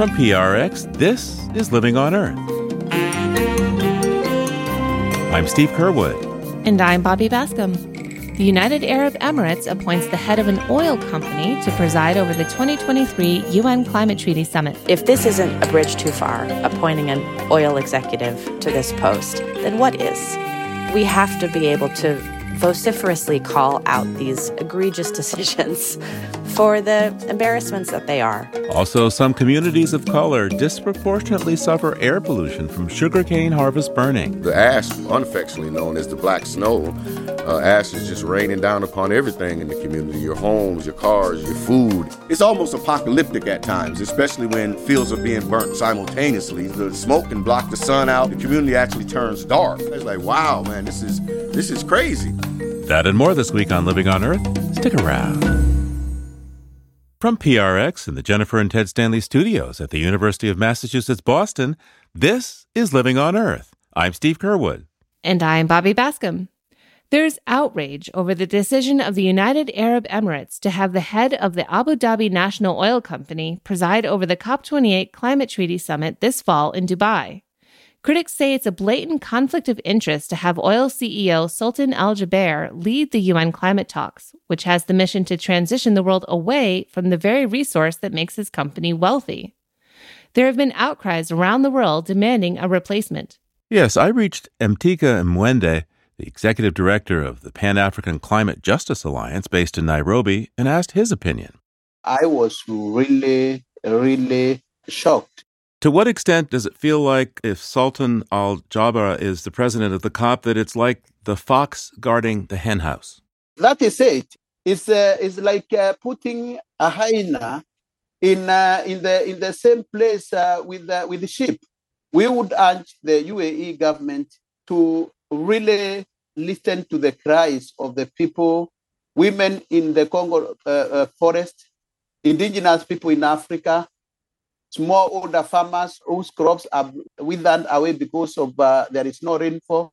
From PRX, this is Living on Earth. I'm Steve Curwood. And I'm Bobby Bascomb. The United Arab Emirates appoints the head of an oil company to preside over the 2023 UN Climate Treaty Summit. If this isn't a bridge too far, appointing an oil executive to this post, then what is? We have to be able to vociferously call out these egregious decisions for the embarrassments that they are. Also, some communities of color disproportionately suffer air pollution from sugarcane harvest burning. The ash, unaffectionately known as the black snow, uh, ash is just raining down upon everything in the community your homes, your cars, your food. It's almost apocalyptic at times, especially when fields are being burnt simultaneously. The smoke can block the sun out, the community actually turns dark. It's like, wow, man, this is, this is crazy. That and more this week on Living on Earth. Stick around. From PRX in the Jennifer and Ted Stanley studios at the University of Massachusetts Boston, this is Living on Earth. I'm Steve Curwood. And I'm Bobby Bascomb. There's outrage over the decision of the United Arab Emirates to have the head of the Abu Dhabi National Oil Company preside over the COP28 Climate Treaty Summit this fall in Dubai. Critics say it's a blatant conflict of interest to have oil CEO Sultan Al Jaber lead the UN climate talks, which has the mission to transition the world away from the very resource that makes his company wealthy. There have been outcries around the world demanding a replacement. Yes, I reached Mithika Mwenda, the executive director of the Pan African Climate Justice Alliance based in Nairobi, and asked his opinion. I was really, really shocked to what extent does it feel like if Sultan Al Jaber is the president of the COP that it's like the fox guarding the henhouse? That is it. It's, uh, it's like uh, putting a hyena in, uh, in, the, in the same place uh, with, uh, with the sheep. We would urge the UAE government to really listen to the cries of the people, women in the Congo uh, forest, indigenous people in Africa, smallholder farmers whose crops are withered away because of uh, there is no rainfall,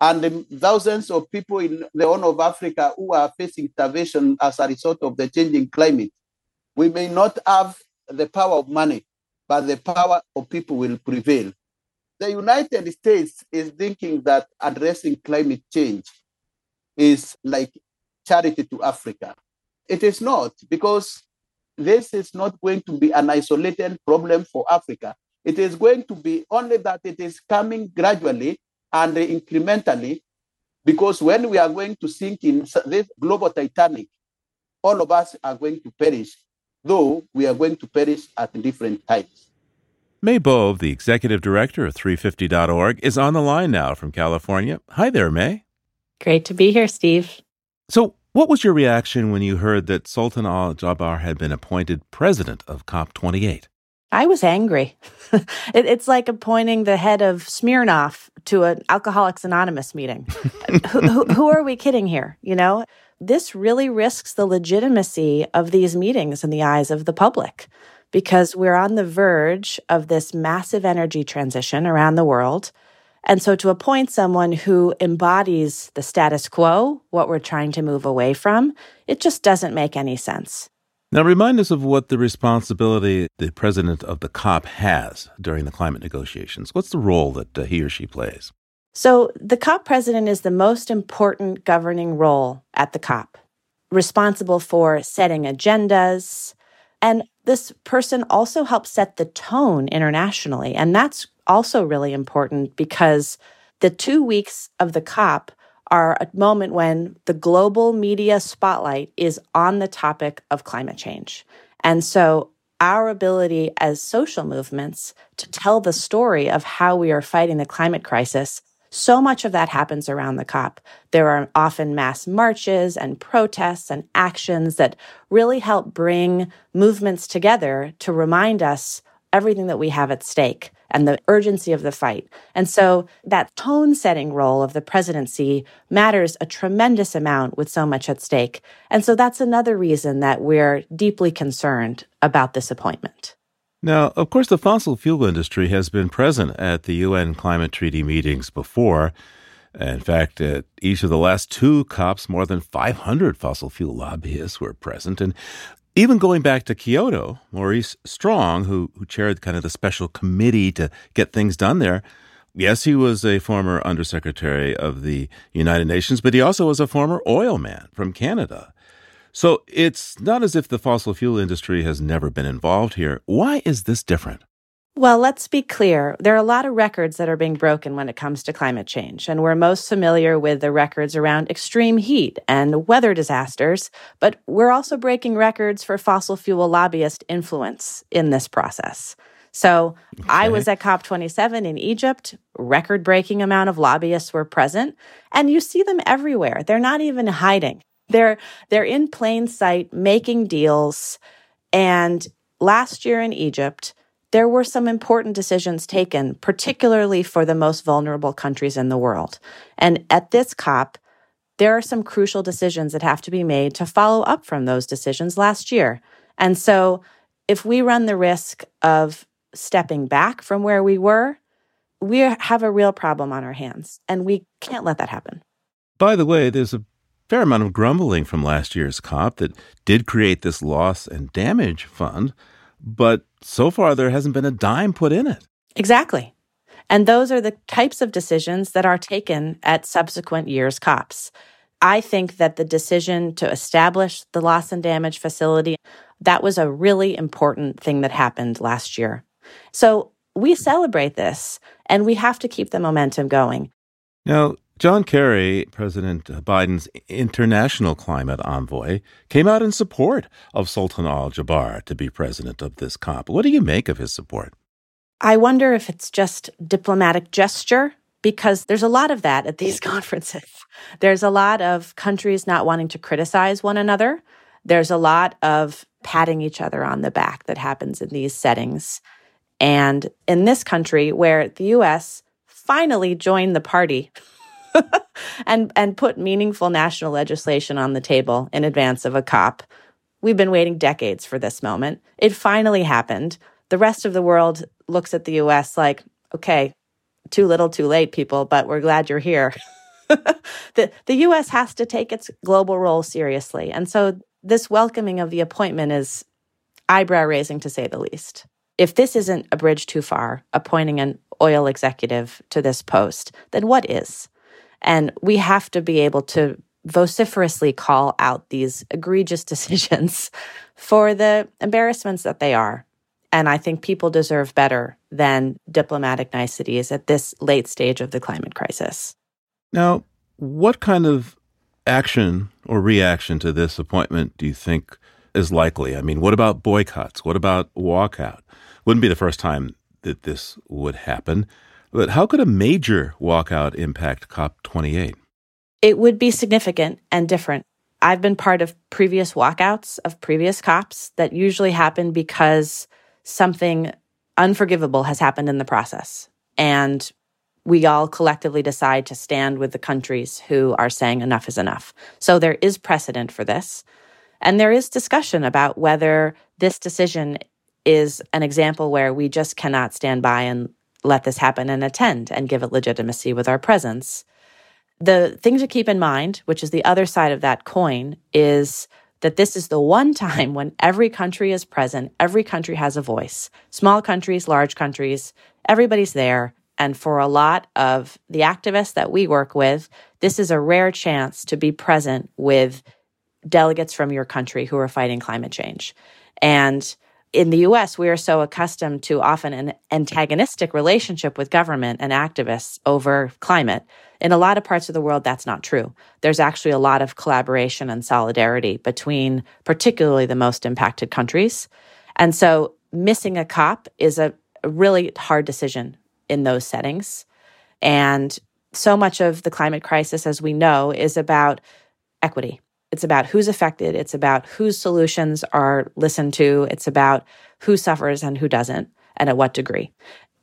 and thousands of people in the Horn of Africa who are facing starvation as a result of the changing climate. We may not have the power of money, but the power of people will prevail. The United States is thinking that addressing climate change is like charity to Africa. It is not, because this is not going to be an isolated problem for Africa. It is going to be only that it is coming gradually and incrementally, because when we are going to sink in this global Titanic, all of us are going to perish, though we are going to perish at different times. May Boeve, the executive director of 350.org, is on the line now from California. Hi there, May. Great to be here, Steve. So, what was your reaction when you heard that Sultan al Jaber had been appointed president of COP28? I was angry. it, it's like appointing the head of Smirnoff to an Alcoholics Anonymous meeting. who, who, who are we kidding here? You know, this really risks the legitimacy of these meetings in the eyes of the public because we're on the verge of this massive energy transition around the world. And so to appoint someone who embodies the status quo, what we're trying to move away from, it just doesn't make any sense. Now, remind us of what the responsibility the president of the COP has during the climate negotiations. What's the role that uh, he or she plays? So, the COP president is the most important governing role at the COP, responsible for setting agendas. And this person also helps set the tone internationally. And that's also really important because the two weeks of the COP are a moment when the global media spotlight is on the topic of climate change. And so our ability as social movements to tell the story of how we are fighting the climate crisis, so much of that happens around the COP. There are often mass marches and protests and actions that really help bring movements together to remind us everything that we have at stake and the urgency of the fight. And so that tone setting role of the presidency matters a tremendous amount with so much at stake. And so that's another reason that we're deeply concerned about this appointment. Now, of course, the fossil fuel industry has been present at the UN climate treaty meetings before. In fact, at each of the last two COPs, more than 500 fossil fuel lobbyists were present. And Even going back to Kyoto, Maurice Strong, who, who chaired kind of the special committee to get things done there, yes, he was a former undersecretary of the United Nations, but he also was a former oil man from Canada. So it's not as if the fossil fuel industry has never been involved here. Why is this different? Well, let's be clear. There are a lot of records that are being broken when it comes to climate change, and we're most familiar with the records around extreme heat and weather disasters, but we're also breaking records for fossil fuel lobbyist influence in this process. So okay. I was at COP27 in Egypt, record breaking amount of lobbyists were present, and you see them everywhere. They're not even hiding. They're they're in plain sight making deals and last year in Egypt there were some important decisions taken, particularly for the most vulnerable countries in the world. And at this COP, there are some crucial decisions that have to be made to follow up from those decisions last year. And so, if we run the risk of stepping back from where we were, we have a real problem on our hands, and we can't let that happen. By the way, there's a fair amount of grumbling from last year's COP that did create this loss and damage fund but so far there hasn't been a dime put in it. Exactly. And those are the types of decisions that are taken at subsequent years' COPs. I think that the decision to establish the loss and damage facility, that was a really important thing that happened last year. So we celebrate this and we have to keep the momentum going. Now, John Kerry, President Biden's international climate envoy, came out in support of Sultan Al Jaber to be president of this COP. What do you make of his support? I wonder if it's just diplomatic gesture because there's a lot of that at these conferences. There's a lot of countries not wanting to criticize one another. There's a lot of patting each other on the back that happens in these settings. And in this country, where the US finally joined the party and and put meaningful national legislation on the table in advance of a COP. We've been waiting decades for this moment. It finally happened. The rest of the world looks at the US like, okay, too little, too late, people, but we're glad you're here. the, the US has to take its global role seriously. And so this welcoming of the appointment is eyebrow raising to say the least. If this isn't a bridge too far, appointing an oil executive to this post, then what is? And we have to be able to vociferously call out these egregious decisions for the embarrassments that they are. And I think people deserve better than diplomatic niceties at this late stage of the climate crisis. Now, what kind of action or reaction to this appointment do you think is likely? I mean, what about boycotts? What about walkout? Wouldn't be the first time that this would happen. But how could a major walkout impact COP28? It would be significant and different. I've been part of previous walkouts of previous COPs that usually happen because something unforgivable has happened in the process. And we all collectively decide to stand with the countries who are saying enough is enough. So there is precedent for this. And there is discussion about whether this decision is an example where we just cannot stand by and let this happen and attend and give it legitimacy with our presence. The thing to keep in mind, which is the other side of that coin, is that this is the one time when every country is present, every country has a voice. Small countries, large countries, everybody's there. And for a lot of the activists that we work with, this is a rare chance to be present with delegates from your country who are fighting climate change. And in the US, we are so accustomed to often an antagonistic relationship with government and activists over climate. In a lot of parts of the world, that's not true. There's actually a lot of collaboration and solidarity between particularly the most impacted countries. And so missing a COP is a really hard decision in those settings. And so much of the climate crisis, as we know, is about equity it's about who's affected. It's about whose solutions are listened to. It's about who suffers and who doesn't, and at what degree.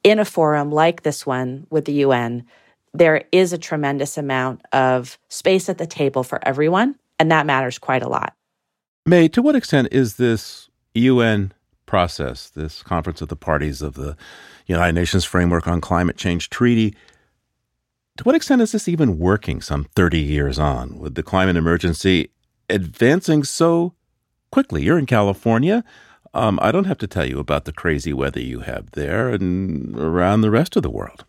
In a forum like this one with the UN, there is a tremendous amount of space at the table for everyone, and that matters quite a lot. May, to what extent is this UN process, this Conference of the Parties of the United Nations Framework on Climate Change Treaty, to what extent is this even working some 30 years on with the climate emergency advancing so quickly, you're in California. Um, I don't have to tell you about the crazy weather you have there and around the rest of the world.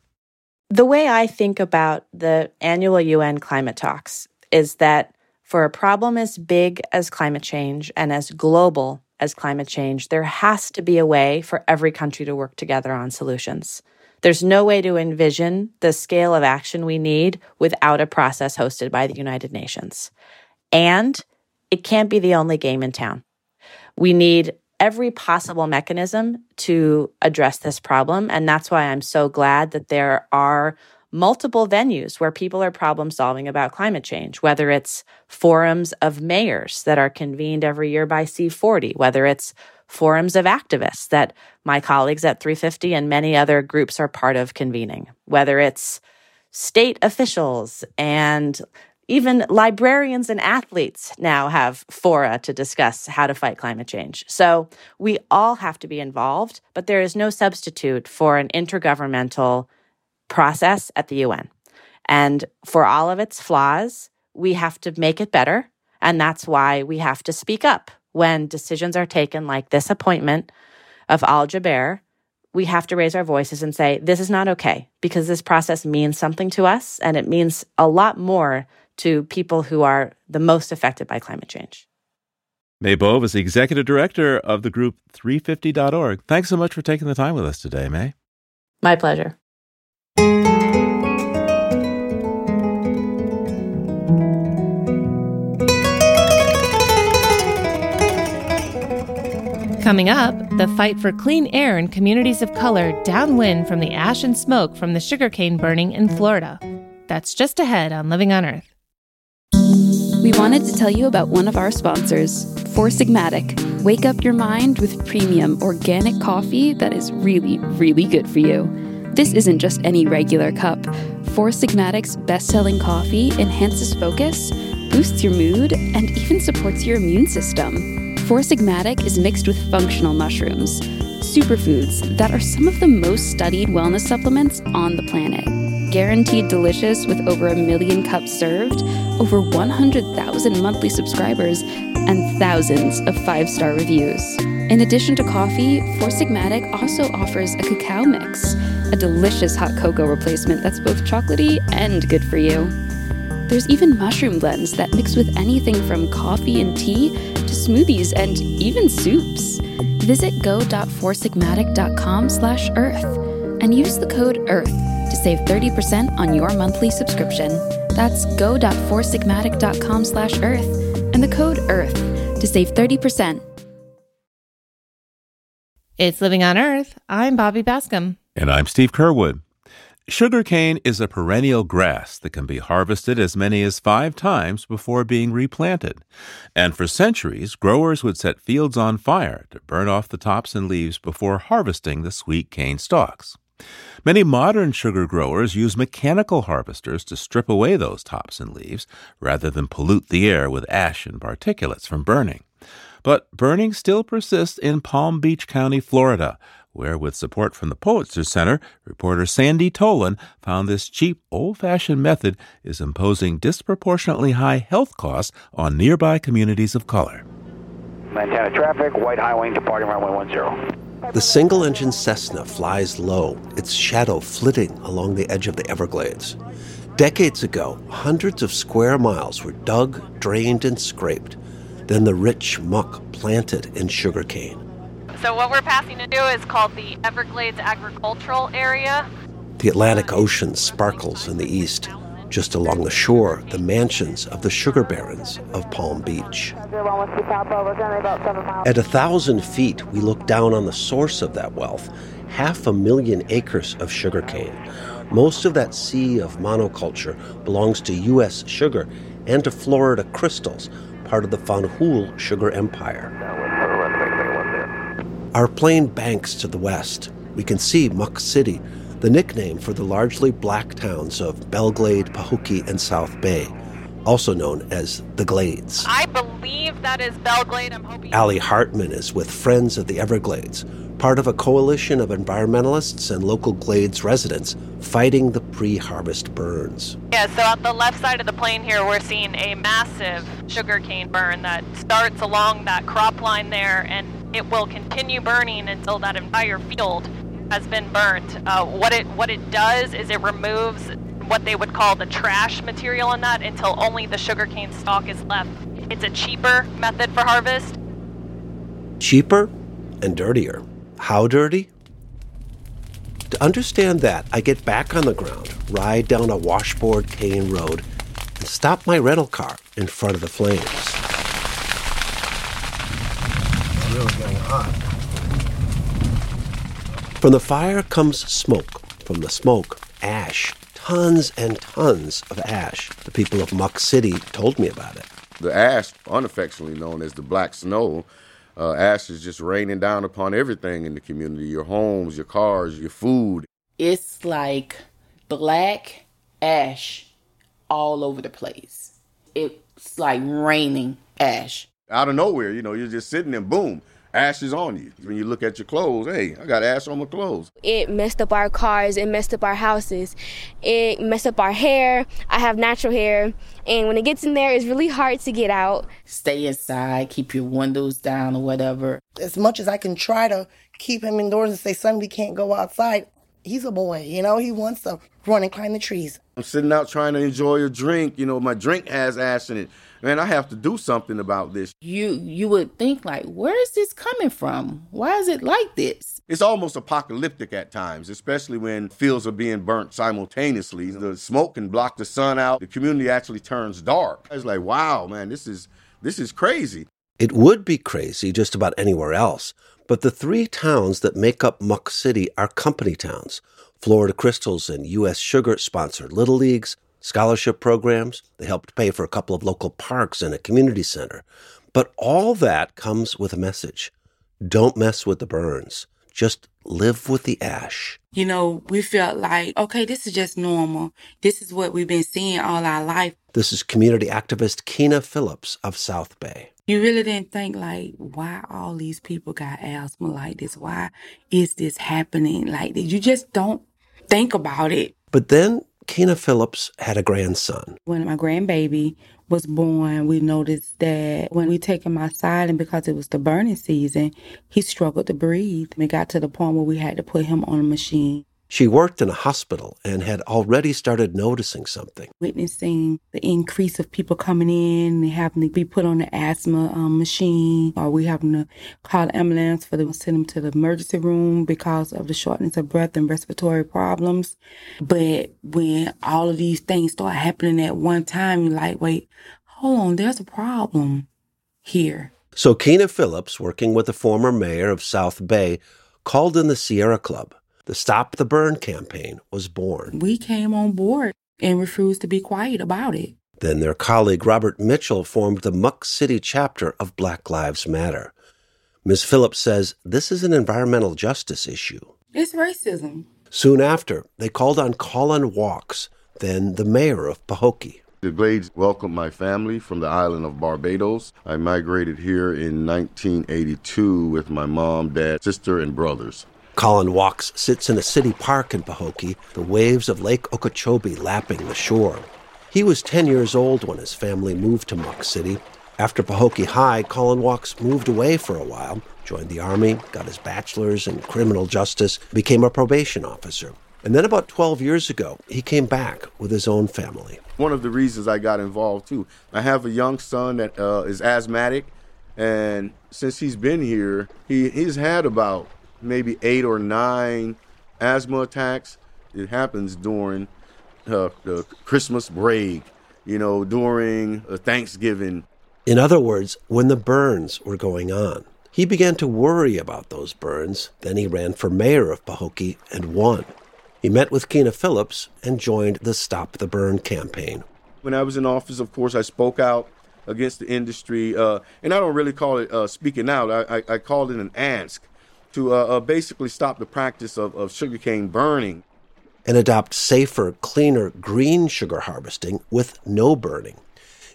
The way I think about the annual UN climate talks is that for a problem as big as climate change and as global as climate change, there has to be a way for every country to work together on solutions. There's no way to envision the scale of action we need without a process hosted by the United Nations. And it can't be the only game in town. We need every possible mechanism to address this problem. And that's why I'm so glad that there are multiple venues where people are problem solving about climate change, whether it's forums of mayors that are convened every year by C40, whether it's forums of activists that my colleagues at 350 and many other groups are part of convening, whether it's state officials and even librarians and athletes now have fora to discuss how to fight climate change. So we all have to be involved, but there is no substitute for an intergovernmental process at the UN. And for all of its flaws, we have to make it better. And that's why we have to speak up when decisions are taken, like this appointment of Al Jaber. We have to raise our voices and say, this is not okay because this process means something to us and it means a lot more to people who are the most affected by climate change. May Boeve is the executive director of the group 350.org. Thanks so much for taking the time with us today, May. My pleasure. Coming up, the fight for clean air in communities of color downwind from the ash and smoke from the sugarcane burning in Florida. That's just ahead on Living on Earth. We wanted to tell you about one of our sponsors, Four Sigmatic. Wake up your mind with premium organic coffee that is really, really good for you. This isn't just any regular cup. Four Sigmatic's best selling coffee enhances focus, boosts your mood, and even supports your immune system. Four Sigmatic is mixed with functional mushrooms, superfoods that are some of the most studied wellness supplements on the planet. Guaranteed delicious with over a million cups served, over 100,000 monthly subscribers, and thousands of five star reviews. In addition to coffee, Four Sigmatic also offers a cacao mix, a delicious hot cocoa replacement that's both chocolatey and good for you. There's even mushroom blends that mix with anything from coffee and tea to smoothies and even soups. Visit go.foursigmatic.com slash earth and use the code EARTH to save 30% on your monthly subscription. That's go.foursigmatic.com slash earth and the code EARTH to save 30%. It's Living on Earth. I'm Bobby Bascomb. And I'm Steve Curwood. Sugarcane is a perennial grass that can be harvested as many as five times before being replanted. And for centuries, growers would set fields on fire to burn off the tops and leaves before harvesting the sweet cane stalks. Many modern sugar growers use mechanical harvesters to strip away those tops and leaves rather than pollute the air with ash and particulates from burning. But burning still persists in Palm Beach County, Florida, where, with support from the Pulitzer Center, reporter Sandy Tolan found this cheap, old fashioned method is imposing disproportionately high health costs on nearby communities of color. Montana traffic, white highway departing runway 10. The single engine Cessna flies low, its shadow flitting along the edge of the Everglades. Decades ago, hundreds of square miles were dug, drained, and scraped. Then the rich muck planted in sugarcane. So what we're passing into is called the Everglades Agricultural Area. The Atlantic Ocean sparkles in the east. Just along the shore, the mansions of the sugar barons of Palm Beach. At a thousand feet, we look down on the source of that wealth half a million acres of sugarcane. Most of that sea of monoculture belongs to U.S. sugar and to Florida crystals, part of the Fanjul sugar empire. Our plane banks to the west. We can see Muck City, the nickname for the largely black towns of Belle Glade, Pahokee, and South Bay. also known as the Glades. I believe that is Belle Glade. I'm hoping. Allie Hartman is with Friends of the Everglades, part of a coalition of environmentalists and local Glades residents fighting the pre harvest burns. Yeah, so at the left side of the plane here, we're seeing a massive sugarcane burn that starts along that crop line there, and it will continue burning until that entire field has been burnt. Uh, what it what it does is it removes what they would call the trash material in that until only the sugarcane stalk is left. It's a cheaper method for harvest. Cheaper and dirtier. How dirty? To understand that, I get back on the ground, ride down a washboard cane road, and stop my rental car in front of the flames. It's really getting hot. From the fire comes smoke. From the smoke, ash. Tons and tons of ash. The people of Muck City told me about it. The ash, unaffectionately known as the black snow, uh, ash is just raining down upon everything in the community your homes, your cars, your food. It's like black ash all over the place. It's like raining ash. Out of nowhere, you know, you're just sitting and boom, ash is on you. When you look at your clothes, hey, I got ash on my clothes. It messed up our cars, it messed up our houses, it messed up our hair. I have natural hair, and when it gets in there, it's really hard to get out. Stay inside, keep your windows down or whatever. As much as I can try to keep him indoors and say, son, we can't go outside, he's a boy, you know, he wants to run and climb the trees. I'm sitting out trying to enjoy a drink. You know, my drink has ash in it. Man, I have to do something about this. You you would think like, where is this coming from? Why is it like this? It's almost apocalyptic at times, especially when fields are being burnt simultaneously. The smoke can block the sun out. The community actually turns dark. It's like, wow, man, this is this is crazy. It would be crazy just about anywhere else, but the three towns that make up Muck City are company towns. Florida Crystals and U.S. Sugar sponsored Little Leagues, scholarship programs. They helped pay for a couple of local parks and a community center. But all that comes with a message don't mess with the burns, just live with the ash. You know, we felt like, okay, this is just normal. This is what we've been seeing all our life. This is community activist Keena Phillips of South Bay. You really didn't think like, why all these people got asthma like this? Why is this happening like this? You just don't think about it. But then Keena Phillips had a grandson. When my grandbaby was born, we noticed that when we take him outside and because it was the burning season, he struggled to breathe. It got to the point where we had to put him on a machine. She worked in a hospital and had already started noticing something. Witnessing the increase of people coming in and having to be put on the asthma um, machine, or we having to call an ambulance for them to send them to the emergency room because of the shortness of breath and respiratory problems. But when all of these things start happening at one time, you're like, wait, hold on, there's a problem here. So Keena Phillips, working with the former mayor of South Bay, called in the Sierra Club the Stop the Burn campaign was born. We came on board and refused to be quiet about it. Then their colleague Robert Mitchell formed the Muck City chapter of Black Lives Matter. Ms. Phillips says this is an environmental justice issue. It's racism. Soon after, they called on Colin Walkes, then the mayor of Pahokee. The Glades welcomed my family from the island of Barbados. I migrated here in 1982 with my mom, dad, sister, and brothers. Colin Walkes sits in a city park in Pahokee, the waves of Lake Okeechobee lapping the shore. He was 10 years old when his family moved to Muck City. After Pahokee High, Colin Walkes moved away for a while, joined the Army, got his bachelor's in criminal justice, became a probation officer. And then about 12 years ago, he came back with his own family. One of the reasons I got involved too, I have a young son that uh, is asthmatic, and since he's been here, he, he's had about maybe eight or nine asthma attacks. It happens during uh, the Christmas break, you know, during uh, Thanksgiving. In other words, when the burns were going on, he began to worry about those burns. Then he ran for mayor of Pahokee and won. He met with Keena Phillips and joined the Stop the Burn campaign. When I was in office, of course, I spoke out against the industry, uh, and I don't really call it uh, speaking out. I, I, I called it an ask to uh, uh, basically stop the practice of, of sugarcane burning. And adopt safer, cleaner, green sugar harvesting with no burning.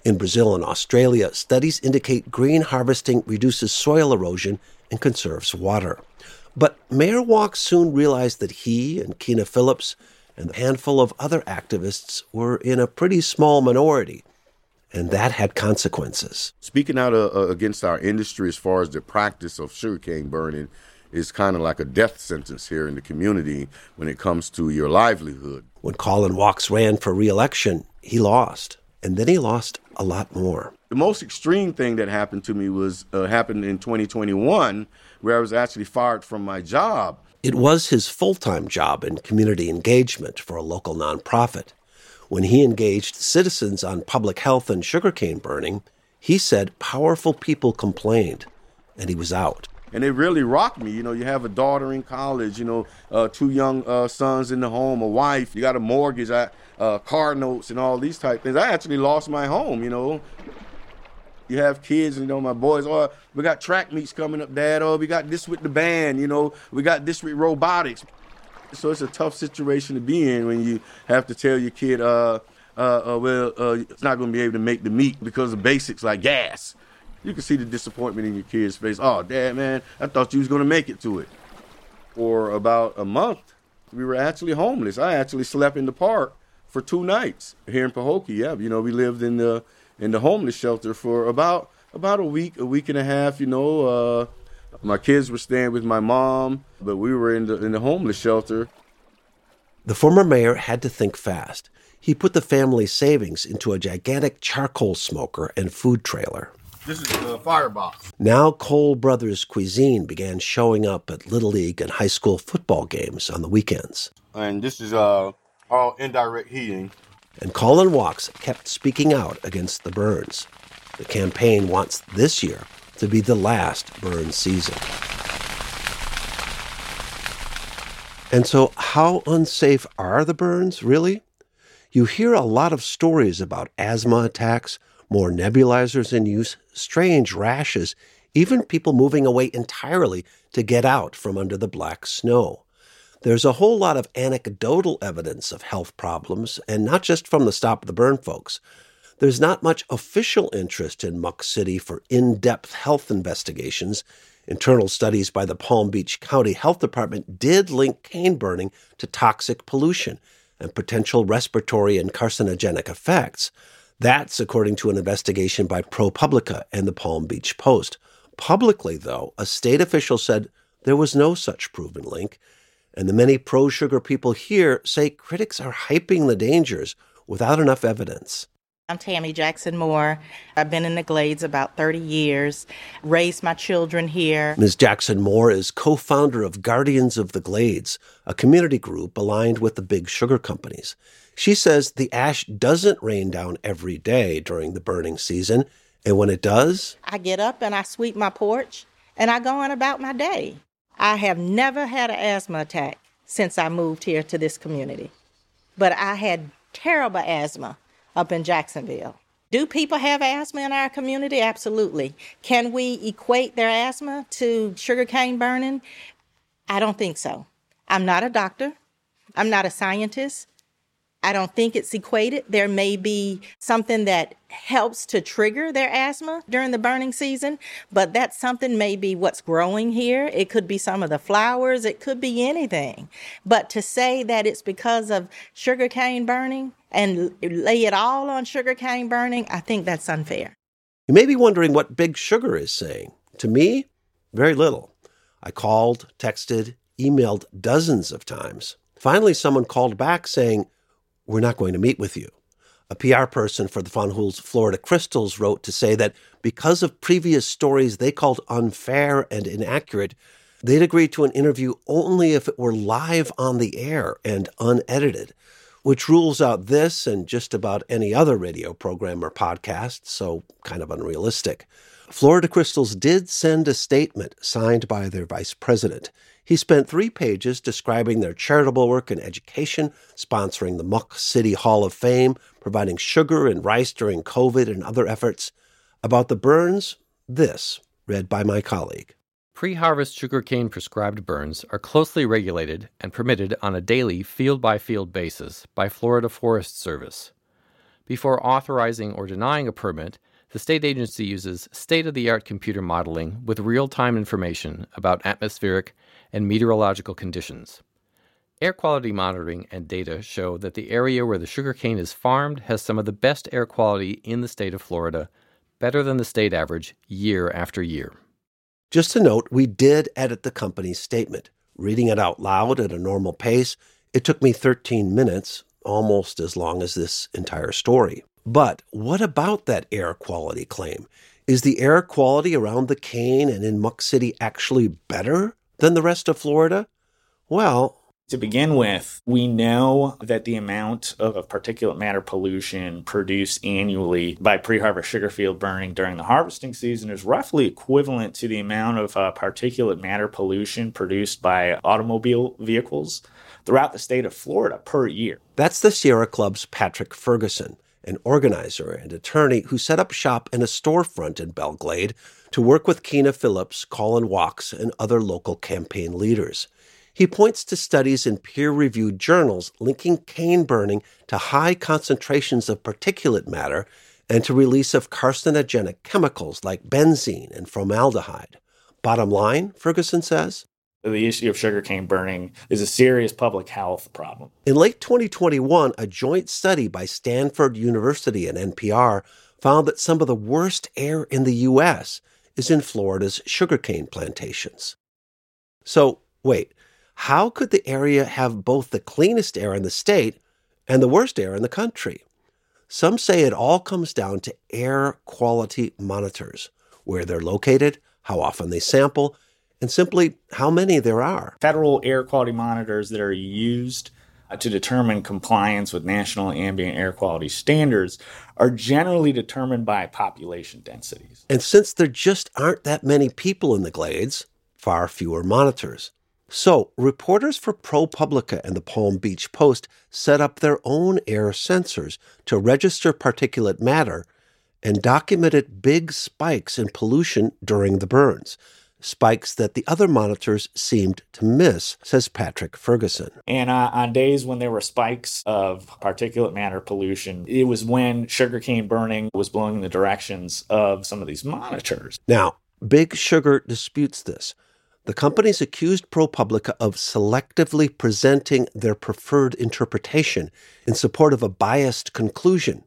In Brazil and Australia, studies indicate green harvesting reduces soil erosion and conserves water. But Mayor Walkes soon realized that he and Kina Phillips and a handful of other activists were in a pretty small minority, and that had consequences. Speaking out uh, uh, against our industry as far as the practice of sugarcane burning is kind of like a death sentence here in the community when it comes to your livelihood. When Colin Walkes ran for reelection, he lost, and then he lost a lot more. The most extreme thing that happened to me was uh, happened in 2021, where I was actually fired from my job it was his full time job in community engagement for a local nonprofit. When he engaged citizens on public health and sugarcane burning, he said powerful people complained, and he was out. And it really rocked me. You know, you have a daughter in college, you know, uh, two young uh, sons in the home, a wife, you got a mortgage, uh, car notes, and all these type things. I actually lost my home, you know, you have kids, you know, my boys, oh, we got track meets coming up, Dad. Oh, we got this with the band, you know, we got this with robotics. So it's a tough situation to be in when you have to tell your kid, uh, uh, uh well, uh, it's not going to be able to make the meet because of basics like gas. You can see the disappointment in your kid's face. Oh, Dad, man, I thought you was to make it to it. For about a month, we were actually homeless. I actually slept in the park for two nights here in Pahokee. Yeah, you know, we lived in the in the homeless shelter for about about a week, a week and a half. You know, uh, my kids were staying with my mom, but we were in the in the homeless shelter. The former mayor had to think fast. He put the family's savings into a gigantic charcoal smoker and food trailer. This is the firebox. Now Cole Brothers Cuisine began showing up at Little League and high school football games on the weekends. And this is uh, all indirect heating and Colin Walkes kept speaking out against the burns. The campaign wants this year to be the last burn season. And so, how unsafe are the burns, really? You hear a lot of stories about asthma attacks, more nebulizers in use, strange rashes, even people moving away entirely to get out from under the black snow. There's a whole lot of anecdotal evidence of health problems, and not just from the Stop the Burn folks. There's not much official interest in Muck City for in depth health investigations. Internal studies by the Palm Beach County Health Department did link cane burning to toxic pollution and potential respiratory and carcinogenic effects. That's according to an investigation by ProPublica and the Palm Beach Post. Publicly, though, a state official said there was no such proven link, and the many pro sugar people here say critics are hyping the dangers without enough evidence. I'm Tammy Jackson Moore. I've been in the Glades about 30 years, raised my children here. Ms. Jackson Moore is co founder of Guardians of the Glades, a community group aligned with the big sugar companies. She says the ash doesn't rain down every day during the burning season, and when it does, I get up and I sweep my porch and I go on about my day. I have never had an asthma attack since I moved here to this community, but I had terrible asthma up in Jacksonville. Do people have asthma in our community? Absolutely. Can we equate their asthma to sugarcane burning? I don't think so. I'm not a doctor. I'm not a scientist. I don't think it's equated. There may be something that helps to trigger their asthma during the burning season, but that something may be what's growing here. It could be some of the flowers, it could be anything. But to say that it's because of sugarcane burning and lay it all on sugarcane burning, I think that's unfair. You may be wondering what Big Sugar is saying. To me, very little. I called, texted, emailed dozens of times. Finally, someone called back saying, we're not going to meet with you. A PR person for the Fanjul's Florida Crystals wrote to say that because of previous stories they called unfair and inaccurate, they'd agree to an interview only if it were live on the air and unedited, which rules out this and just about any other radio program or podcast, so kind of unrealistic. Florida Crystals did send a statement signed by their vice president. He spent three pages describing their charitable work in education, sponsoring the Muck City Hall of Fame, providing sugar and rice during COVID and other efforts. About the burns, this, read by my colleague. Pre harvest sugarcane prescribed burns are closely regulated and permitted on a daily field by field basis by Florida Forest Service. Before authorizing or denying a permit, the state agency uses state of the art computer modeling with real time information about atmospheric and meteorological conditions. Air quality monitoring and data show that the area where the sugarcane is farmed has some of the best air quality in the state of Florida, better than the state average year after year. Just a note, we did edit the company's statement. Reading it out loud at a normal pace, it took me 13 minutes, almost as long as this entire story. But what about that air quality claim? Is the air quality around the cane and in Muck City actually better than the rest of Florida? Well, to begin with, we know that the amount of particulate matter pollution produced annually by pre harvest sugar field burning during the harvesting season is roughly equivalent to the amount of uh, particulate matter pollution produced by automobile vehicles throughout the state of Florida per year. That's the Sierra Club's Patrick Ferguson, an organizer and attorney who set up shop in a storefront in Belle Glade to work with Keena Phillips, Colin Walkes, and other local campaign leaders. He points to studies in peer reviewed journals linking cane burning to high concentrations of particulate matter and to release of carcinogenic chemicals like benzene and formaldehyde. Bottom line, Ferguson says, the issue of sugarcane burning is a serious public health problem. In late 2021, a joint study by Stanford University and NPR found that some of the worst air in the U.S. is in Florida's sugarcane plantations. So, wait, how could the area have both the cleanest air in the state and the worst air in the country? Some say it all comes down to air quality monitors, where they're located, how often they sample, and simply how many there are. Federal air quality monitors that are used uh, to determine compliance with national ambient air quality standards are generally determined by population densities. And since there just aren't that many people in the glades, far fewer monitors. So, reporters for ProPublica and the Palm Beach Post set up their own air sensors to register particulate matter and documented big spikes in pollution during the burns. Spikes that the other monitors seemed to miss, says Patrick Ferguson. And uh, on days when there were spikes of particulate matter pollution, it was when sugarcane burning was blowing in the directions of some of these monitors. Now, Big Sugar disputes this the companies accused ProPublica of selectively presenting their preferred interpretation in support of a biased conclusion,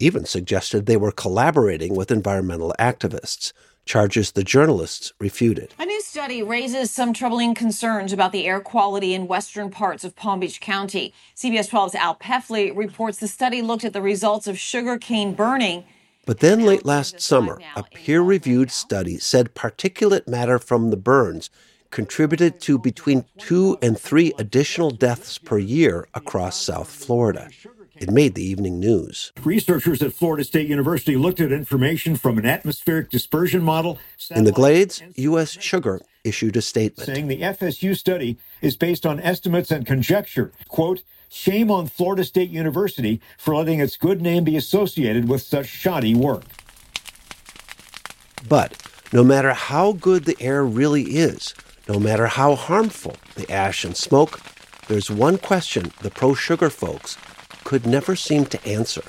even suggested they were collaborating with environmental activists, charges the journalists refuted. A new study raises some troubling concerns about the air quality in western parts of Palm Beach County. CBS 12's Al Peffley reports the study looked at the results of sugarcane burning but then late last summer, a peer reviewed study said particulate matter from the burns contributed to between two and three additional deaths per year across South Florida. It made the evening news. Researchers at Florida State University looked at information from an atmospheric dispersion model. In the Glades, U.S. Sugar issued a statement saying the FSU study is based on estimates and conjecture. Quote, Shame on Florida State University for letting its good name be associated with such shoddy work. But no matter how good the air really is, no matter how harmful the ash and smoke, there's one question the pro sugar folks could never seem to answer.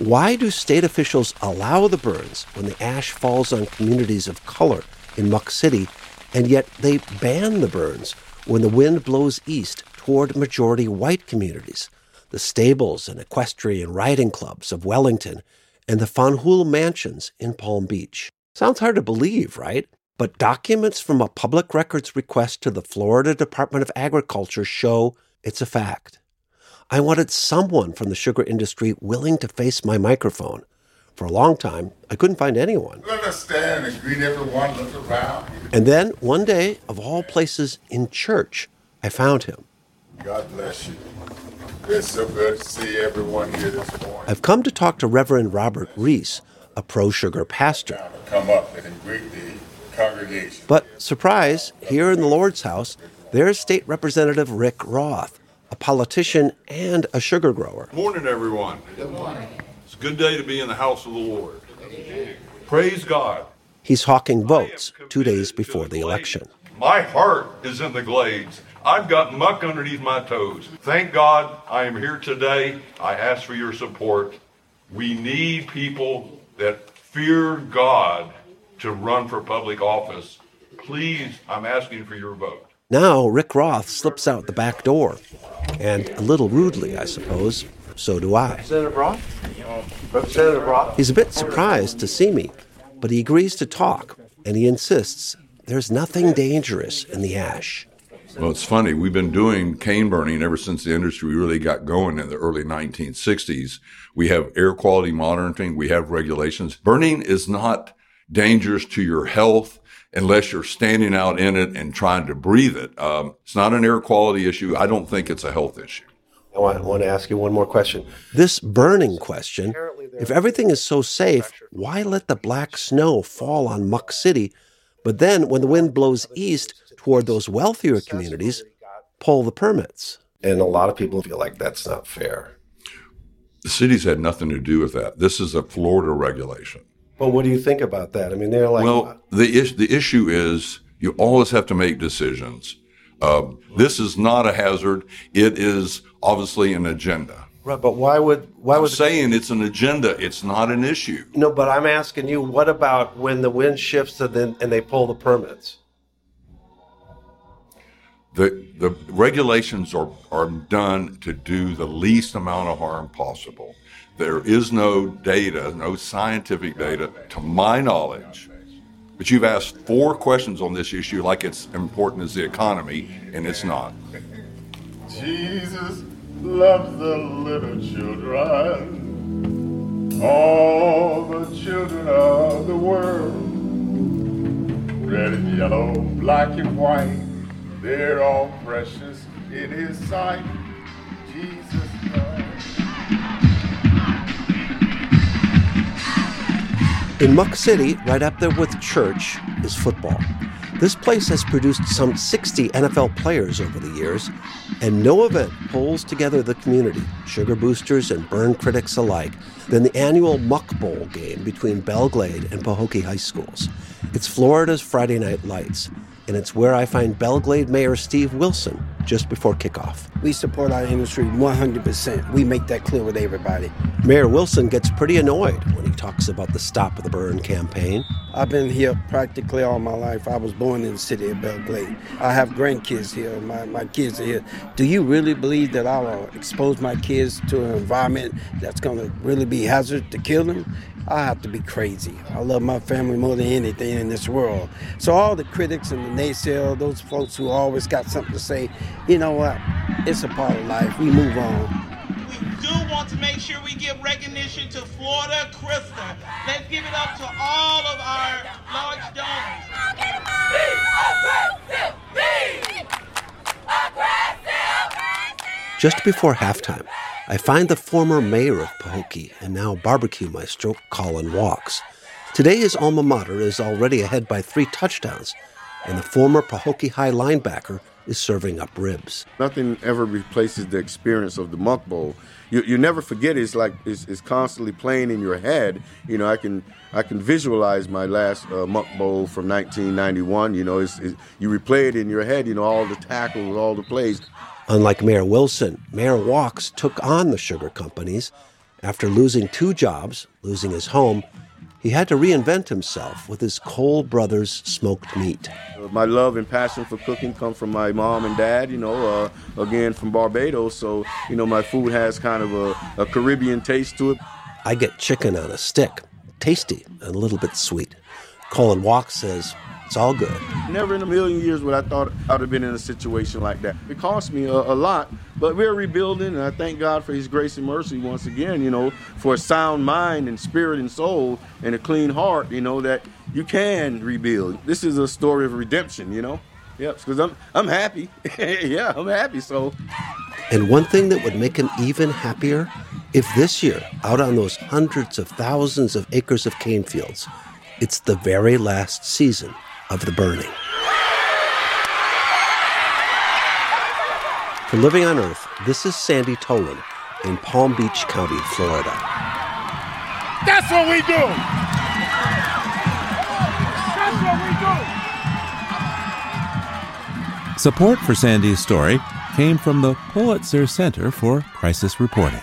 Why do state officials allow the burns when the ash falls on communities of color in Muck City, and yet they ban the burns when the wind blows east toward majority white communities, the stables and equestrian riding clubs of Wellington, and the Fanjul mansions in Palm Beach. Sounds hard to believe, right? But documents from a public records request to the Florida Department of Agriculture show it's a fact. I wanted someone from the sugar industry willing to face my microphone. For a long time, I couldn't find anyone. Understand and greet everyone, look around. And then, one day, of all places, in church, I found him. God bless you. It's so good to see everyone here this morning. I've come to talk to Reverend Robert Reese, a pro sugar pastor. Come up and greet the congregation. But surprise, here in the Lord's house, there's State Representative Rick Roth, a politician and a sugar grower. Morning, everyone. Good morning. It's a good day to be in the house of the Lord. Praise God. He's hawking votes two days before the election. My heart is in the glades. I've got muck underneath my toes. Thank God I am here today. I ask for your support. We need people that fear God to run for public office. Please, I'm asking for your vote. Now, Rick Roth slips out the back door. And a little rudely, I suppose, so do I. Representative Roth? Representative Roth? He's a bit surprised to see me, but he agrees to talk, and he insists there's nothing dangerous in the ash. Well, it's funny. We've been doing cane burning ever since the industry really got going in the early 1960s. We have air quality monitoring. We have regulations. Burning is not dangerous to your health unless you're standing out in it and trying to breathe it. Um, it's not an air quality issue. I don't think it's a health issue. I want, I want to ask you one more question. This burning question if everything is so safe, why let the black snow fall on Muck City? But then, when the wind blows east toward those wealthier communities, pull the permits. And a lot of people feel like that's not fair. The city's had nothing to do with that. This is a Florida regulation. But what do you think about that? I mean, they're like, well, the is- the issue is you always have to make decisions. Uh, this is not a hazard. It is obviously an agenda. right, but why would why I'm would saying it's an agenda. It's not an issue. no? But I'm asking you, what about when the wind shifts and then and they pull the permits? The the regulations are are done to do the least amount of harm possible. There is no data, no scientific data, to my knowledge. But you've asked four questions on this issue like it's important as the economy, and it's not. Jesus loves the little children, all the children of the world. Red and yellow, black and white, they're all precious in His sight. In Muck City, right up there with church, is football. This place has produced some 60 NFL players over the years, and no event pulls together the community, sugar boosters and burn critics alike, than the annual Muck Bowl game between Belle Glade and Pahokee high schools. It's Florida's Friday Night Lights, and it's where I find Belle Glade Mayor Steve Wilson just before kickoff. We support our industry 100%. We make that clear with everybody. Mayor Wilson gets pretty annoyed when he talks about the Stop the Burn campaign. I've been here practically all my life. I was born in the city of Belle Glade. I have grandkids here. My, my kids are here. Do you really believe that I will expose my kids to an environment that's going to really be hazardous to kill them? I have to be crazy. I love my family more than anything in this world. So all the critics and the naysayers, those folks who always got something to say, you know what? It's a part of life. We move on. We do want to make sure we give recognition to Florida Crystals. Let's give it up to all of our large donors. Just before halftime, I find the former mayor of Pahokee and now barbecue maestro Colin Walkes. Today, his alma mater is already ahead by three touchdowns, and the former Pahokee High linebacker is serving up ribs. Nothing ever replaces the experience of the Muck Bowl. You, you never forget it. it's like it's, it's constantly playing in your head. You know, I can I can visualize my last uh, Muck Bowl from 1991. You know, it's, it's, you replay it in your head. You know, all the tackles, all the plays. Unlike Mayor Wilson, Mayor Walkes took on the sugar companies. After losing two jobs, losing his home, he had to reinvent himself with his Cole Brothers smoked meat. My love and passion for cooking come from my mom and dad, you know, uh, again from Barbados. So, you know, my food has kind of a, a Caribbean taste to it. I get chicken on a stick, tasty and a little bit sweet. Colin Walkes says, it's all good. Never in a million years would I thought I'd have been in a situation like that. It cost me a, a, lot, but we're rebuilding, and I thank God for His grace and mercy once again. You know, for a sound mind and spirit and soul and a clean heart. You know that you can rebuild. This is a story of redemption. You know, yep. Because I'm I'm happy. yeah, I'm happy. So. And one thing that would make him even happier, if this year, out on those hundreds of thousands of acres of cane fields, it's the very last season of the burning. For Living on Earth, this is Sandy Tolan in Palm Beach County, Florida. That's what we do. That's what we do. Support for Sandy's story came from the Pulitzer Center for Crisis Reporting.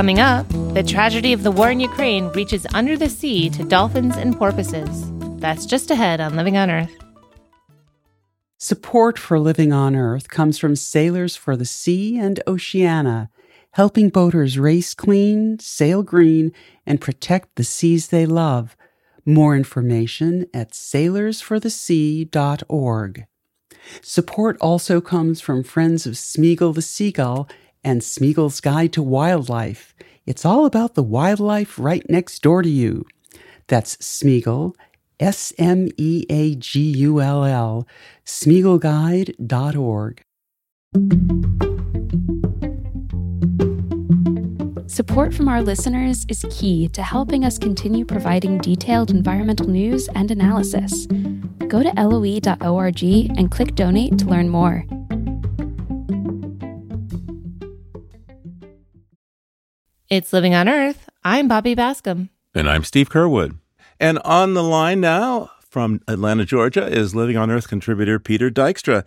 Coming up, the tragedy of the war in Ukraine reaches under the sea to dolphins and porpoises. That's just ahead on Living on Earth. Support for Living on Earth comes from Sailors for the Sea and Oceana, helping boaters race clean, sail green, and protect the seas they love. More information at sailorsforthesea.org. Support also comes from friends of Smeagull the Seagull and Smeagull's Guide to Wildlife. It's all about the wildlife right next door to you. That's Smeagull, S M E A G U L L, SmeagullGuide.org. Support from our listeners is key to helping us continue providing detailed environmental news and analysis. Go to loe.org and click donate to learn more. It's Living on Earth. I'm Bobbi Bascomb. And I'm Steve Curwood. And on the line now from Atlanta, Georgia, is Living on Earth contributor Peter Dykstra.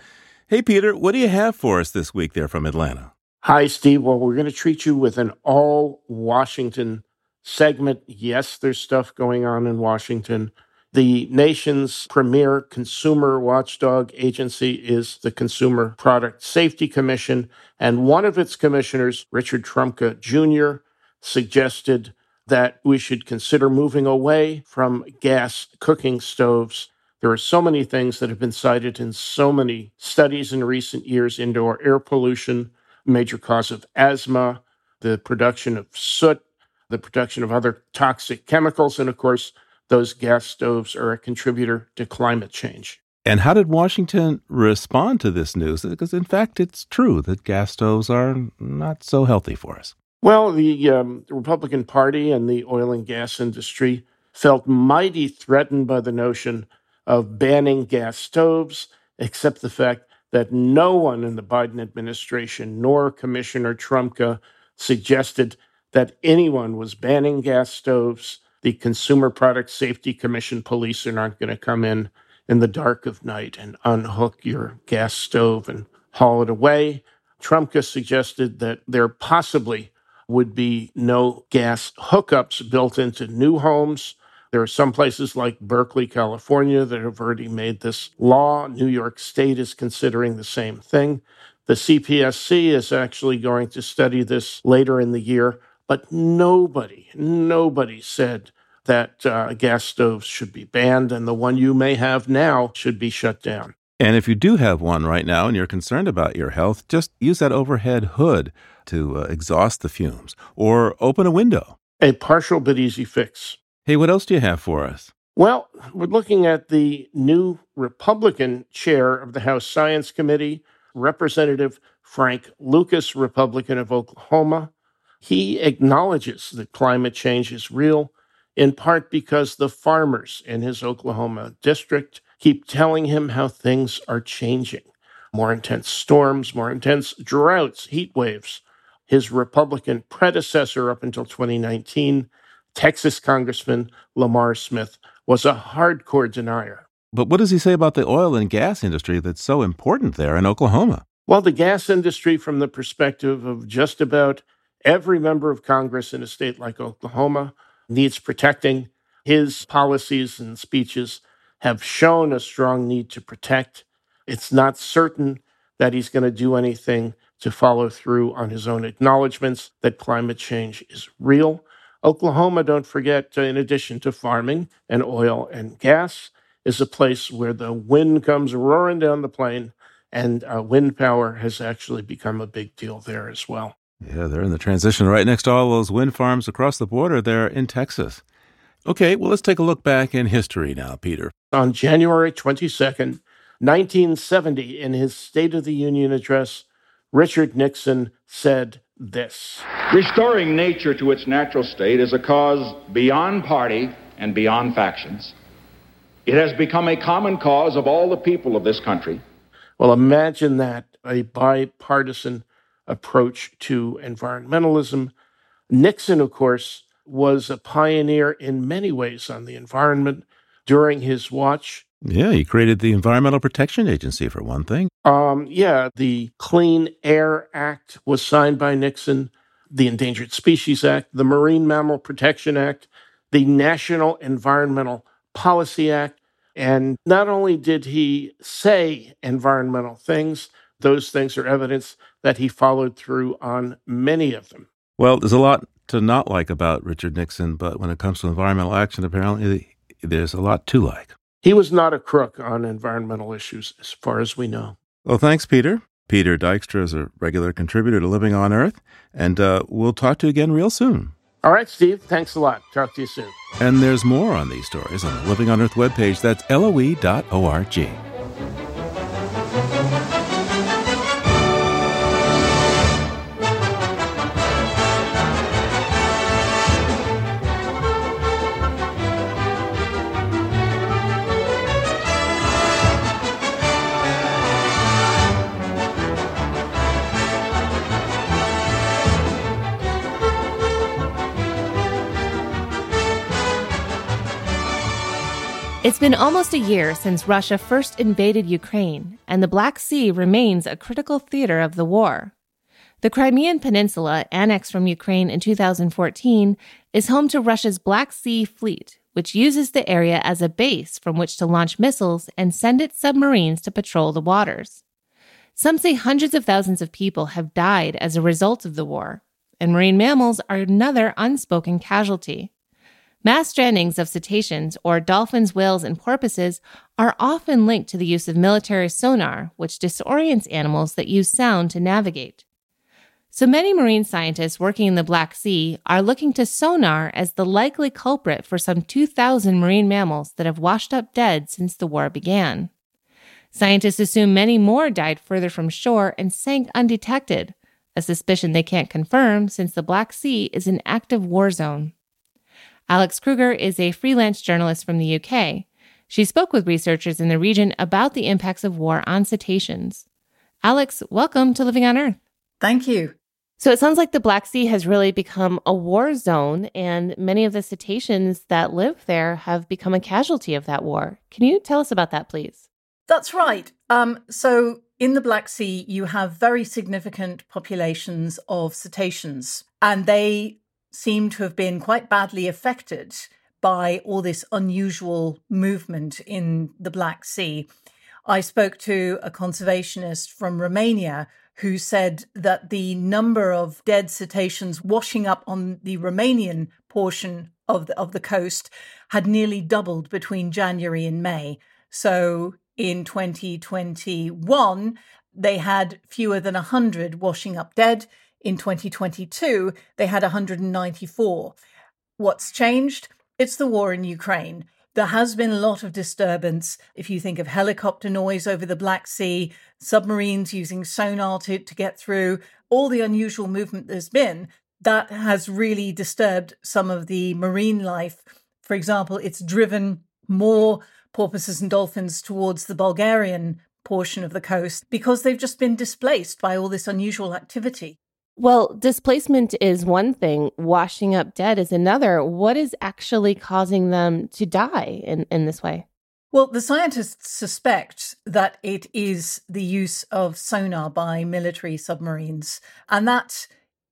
Hey, Peter, what do you have for us this week there from Atlanta? Hi, Steve. Well, we're going to treat you with an all Washington segment. Yes, there's stuff going on in Washington. The nation's premier consumer watchdog agency is the Consumer Product Safety Commission, and one of its commissioners, Richard Trumka Jr., suggested that we should consider moving away from gas cooking stoves. There are so many things that have been cited in so many studies in recent years indoor air pollution, major cause of asthma, the production of soot, the production of other toxic chemicals, and of course, those gas stoves are a contributor to climate change. And how did Washington respond to this news? Because, in fact, it's true that gas stoves are not so healthy for us. Well, the um, Republican Party and the oil and gas industry felt mighty threatened by the notion of banning gas stoves, except the fact that no one in the Biden administration nor Commissioner Trumka suggested that anyone was banning gas stoves. The Consumer Product Safety Commission police are not going to come in in the dark of night and unhook your gas stove and haul it away. Trumka suggested that there possibly would be no gas hookups built into new homes. There are some places like Berkeley, California, that have already made this law. New York State is considering the same thing. The CPSC is actually going to study this later in the year, but nobody, nobody said that uh, gas stoves should be banned, and the one you may have now should be shut down. And if you do have one right now and you're concerned about your health, just use that overhead hood to uh, exhaust the fumes or open a window. A partial but easy fix. Hey, what else do you have for us? Well, we're looking at the new Republican chair of the House Science Committee, Representative Frank Lucas, Republican of Oklahoma. He acknowledges that climate change is real, in part because the farmers in his Oklahoma district keep telling him how things are changing more intense storms, more intense droughts, heat waves. His Republican predecessor up until 2019, Texas Congressman Lamar Smith, was a hardcore denier. But what does he say about the oil and gas industry that's so important there in Oklahoma? Well, the gas industry, from the perspective of just about every member of Congress in a state like Oklahoma, needs protecting. His policies and speeches have shown a strong need to protect. It's not certain that he's going to do anything to follow through on his own acknowledgments that climate change is real. Oklahoma, don't forget, uh, in addition to farming and oil and gas, is a place where the wind comes roaring down the plain, and uh, wind power has actually become a big deal there as well. Yeah, they're in the transition right next to all those wind farms across the border there in Texas. Okay, well, let's take a look back in history now, Peter. On January 22nd, 1970, in his State of the Union address, Richard Nixon said this Restoring nature to its natural state is a cause beyond party and beyond factions. It has become a common cause of all the people of this country. Well, imagine that a bipartisan approach to environmentalism. Nixon, of course, was a pioneer in many ways on the environment during his watch. Yeah, he created the Environmental Protection Agency, for one thing. Um, yeah, the Clean Air Act was signed by Nixon. the Endangered Species Act, the Marine Mammal Protection Act, the National Environmental Policy Act. And not only did he say environmental things, those things are evidence that he followed through on many of them. Well, there's a lot to not like about Richard Nixon, but when it comes to environmental action, apparently there's a lot to like. He was not a crook on environmental issues, as far as we know. Well, thanks, Peter. Peter Dykstra is a regular contributor to Living on Earth, and uh, we'll talk to you again real soon. All right, Steve. Thanks a lot. Talk to you soon. And there's more on these stories on the Living on Earth webpage. That's loe.org. It's been almost a year since Russia first invaded Ukraine, and the Black Sea remains a critical theater of the war. The Crimean Peninsula, annexed from Ukraine in 2014, is home to Russia's Black Sea Fleet, which uses the area as a base from which to launch missiles and send its submarines to patrol the waters. Some say hundreds of thousands of people have died as a result of the war, and marine mammals are another unspoken casualty. Mass strandings of cetaceans, or dolphins, whales, and porpoises, are often linked to the use of military sonar, which disorients animals that use sound to navigate. So many marine scientists working in the Black Sea are looking to sonar as the likely culprit for some 2,000 marine mammals that have washed up dead since the war began. Scientists assume many more died further from shore and sank undetected, a suspicion they can't confirm since the Black Sea is an active war zone. Alex Kruger is a freelance journalist from the UK. She spoke with researchers in the region about the impacts of war on cetaceans. Alex, welcome to Living on Earth. Thank you. So it sounds like the Black Sea has really become a war zone, and many of the cetaceans that live there have become a casualty of that war. Can you tell us about that, please? That's right. Um, so in the Black Sea, you have very significant populations of cetaceans, and they seem to have been quite badly affected by all this unusual movement in the Black Sea. I spoke to a conservationist from Romania who said that the number of dead cetaceans washing up on the Romanian portion of the, of the coast had nearly doubled between January and May. So in 2021, they had fewer than 100 washing up dead. In 2022, they had 194. What's changed? It's the war in Ukraine. There has been a lot of disturbance. If you think of helicopter noise over the Black Sea, submarines using sonar to, to get through, all the unusual movement there's been, that has really disturbed some of the marine life. For example, it's driven more porpoises and dolphins towards the Bulgarian portion of the coast because they've just been displaced by all this unusual activity. Well, displacement is one thing, washing up dead is another. What is actually causing them to die in, in this way? Well, the scientists suspect that it is the use of sonar by military submarines, and that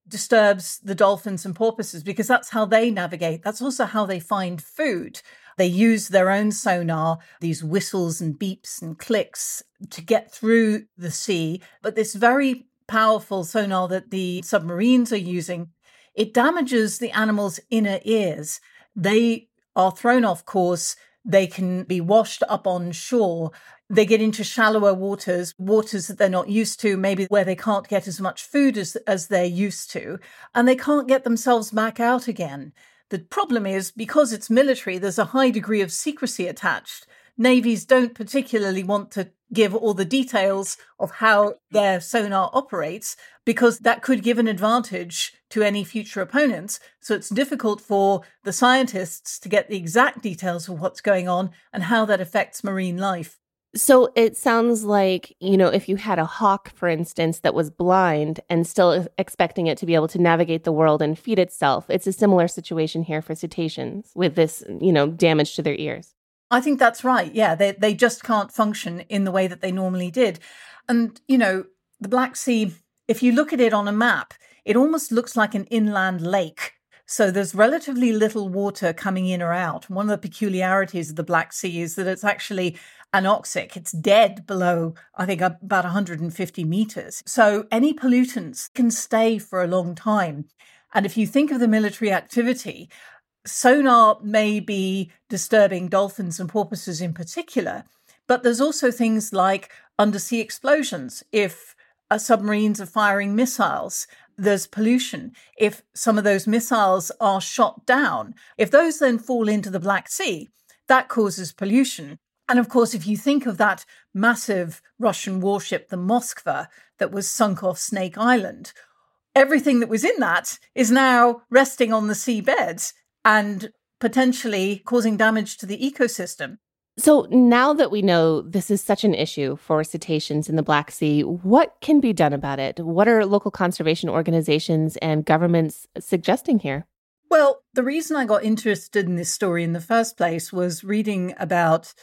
disturbs the dolphins and porpoises because that's how they navigate. That's also how they find food. They use their own sonar, these whistles and beeps and clicks to get through the sea. But this very powerful sonar that the submarines are using, it damages the animal's inner ears. They are thrown off course. They can be washed up on shore. They get into shallower waters, waters that they're not used to, maybe where they can't get as much food as, as they're used to, and they can't get themselves back out again. The problem is because it's military, there's a high degree of secrecy attached navies don't particularly want to give all the details of how mm-hmm. their sonar operates because that could give an advantage to any future opponents. So it's difficult for the scientists to get the exact details of what's going on and how that affects marine life. So it sounds like, you know, if you had a hawk, for instance, that was blind and still expecting it to be able to navigate the world and feed itself, it's a similar situation here for cetaceans with this, you know, damage to their ears. I think that's right. Yeah, they they just can't function in the way that they normally did. And you know, the Black Sea, if you look at it on a map, it almost looks like an inland lake. So there's relatively little water coming in or out. One of the peculiarities of the Black Sea is that it's actually anoxic. It's dead below, I think, about 150 meters. So any pollutants can stay for a long time. And if you think of the military activity, sonar may be disturbing dolphins and porpoises in particular, but there's also things like undersea explosions. If uh, submarines are firing missiles, there's pollution. If some of those missiles are shot down, if those then fall into the Black Sea, that causes pollution. And of course, if you think of that massive Russian warship, the Moskva, that was sunk off Snake Island, everything that was in that is now resting on the seabed and potentially causing damage to the ecosystem. So now that we know this is such an issue for cetaceans in the Black Sea, what can be done about it? What are local conservation organizations and governments suggesting here? Well, the reason I got interested in this story in the first place was reading about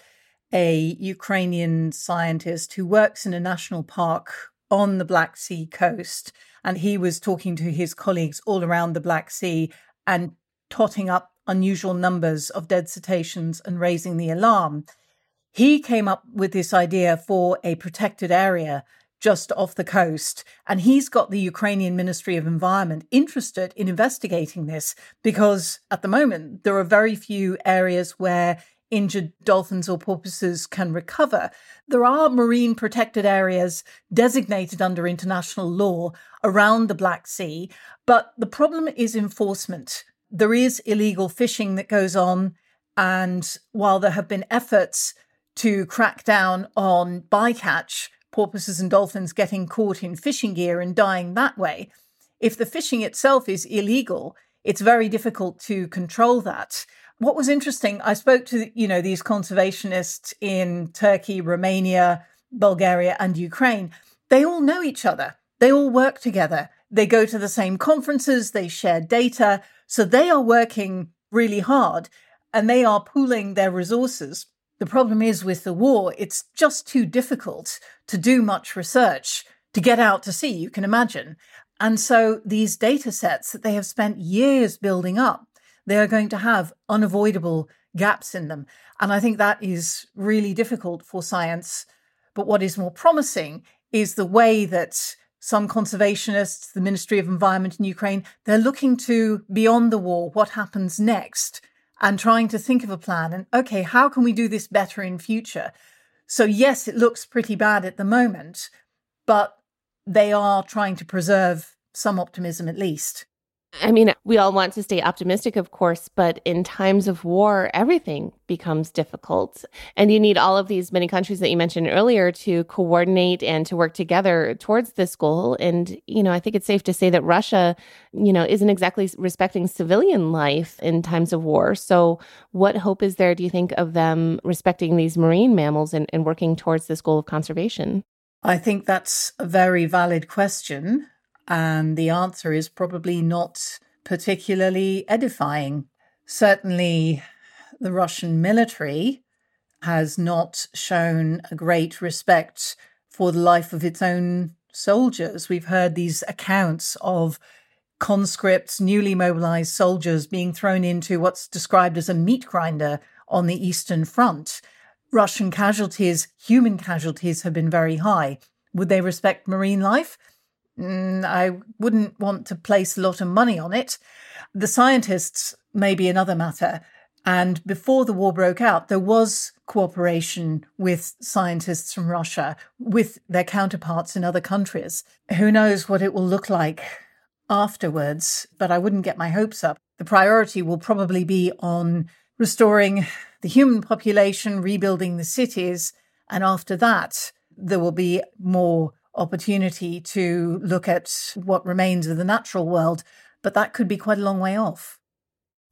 a Ukrainian scientist who works in a national park on the Black Sea coast. And he was talking to his colleagues all around the Black Sea and totting up unusual numbers of dead cetaceans and raising the alarm. He came up with this idea for a protected area just off the coast. And he's got the Ukrainian Ministry of Environment interested in investigating this because at the moment there are very few areas where injured dolphins or porpoises can recover. There are marine protected areas designated under international law around the Black Sea, but the problem is enforcement there is illegal fishing that goes on. And while there have been efforts to crack down on bycatch, porpoises and dolphins getting caught in fishing gear and dying that way, if the fishing itself is illegal, it's very difficult to control that. What was interesting, I spoke to, you know, these conservationists in Turkey, Romania, Bulgaria, and Ukraine. They all know each other. They all work together. They go to the same conferences, they share data. So they are working really hard and they are pooling their resources. The problem is with the war, it's just too difficult to do much research to get out to sea, you can imagine. And so these data sets that they have spent years building up, they are going to have unavoidable gaps in them. And I think that is really difficult for science. But what is more promising is the way that some conservationists, the Ministry of Environment in Ukraine, they're looking to beyond the war, what happens next, and trying to think of a plan. And okay, how can we do this better in future? So yes, it looks pretty bad at the moment, but they are trying to preserve some optimism at least. I mean, we all want to stay optimistic, of course, but in times of war, everything becomes difficult. And you need all of these many countries that you mentioned earlier to coordinate and to work together towards this goal. And, you know, I think it's safe to say that Russia, you know, isn't exactly respecting civilian life in times of war. So, what hope is there, do you think, of them respecting these marine mammals and, and working towards this goal of conservation? I think that's a very valid question. And the answer is probably not particularly edifying. Certainly, the Russian military has not shown a great respect for the life of its own soldiers. We've heard these accounts of conscripts, newly mobilized soldiers being thrown into what's described as a meat grinder on the Eastern Front. Russian casualties, human casualties, have been very high. Would they respect marine life? Mm, I wouldn't want to place a lot of money on it. The scientists may be another matter. And before the war broke out, there was cooperation with scientists from Russia, with their counterparts in other countries. Who knows what it will look like afterwards, but I wouldn't get my hopes up. The priority will probably be on restoring the human population, rebuilding the cities, and after that, there will be more opportunity to look at what remains of the natural world, but that could be quite a long way off.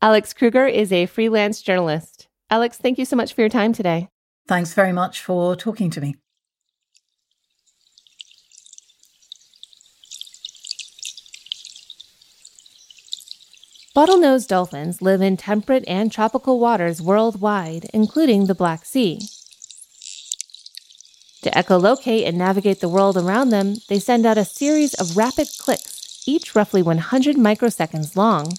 Alex Kruger is a freelance journalist. Alex, thank you so much for your time today. Thanks very much for talking to me. Bottlenose dolphins live in temperate and tropical waters worldwide, including the Black Sea. To echolocate and navigate the world around them, they send out a series of rapid clicks each roughly 100 microseconds long.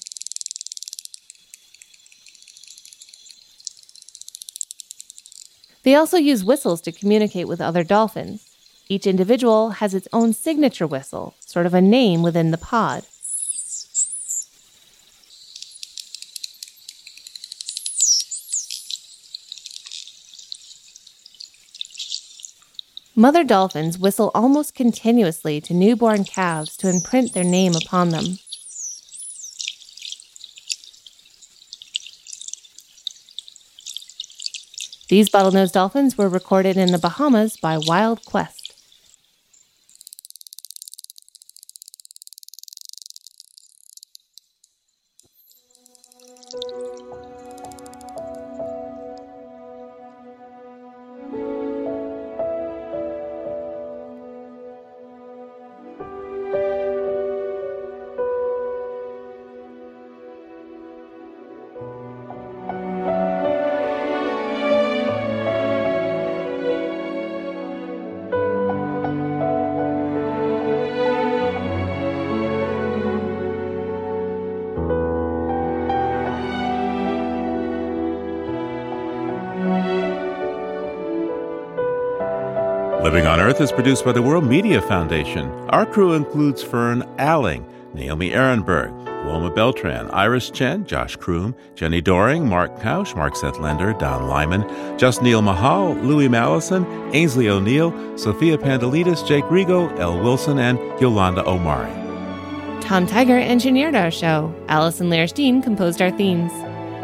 They also use whistles to communicate with other dolphins. Each individual has its own signature whistle, sort of a name within the pod. Mother dolphins whistle almost continuously to newborn calves to imprint their name upon them. These bottlenose dolphins were recorded in the Bahamas by Wild Quest. Living on Earth is produced by the World Media Foundation. Our crew includes Fern Alling, Naomi Arenberg, Wilma Beltran, Iris Chen, Josh Croom, Jenni Doering, Mark Kausch, Mark Seth Lender, Don Lyman, Just Neil Mahal, Louis Mallison, Ainsley O'Neill, Sophia Pandelidis, Jake Rego, Elle Wilson, and Jolanda Omari. Tom Tiger engineered our show. Alison Lirish Dean composed our themes.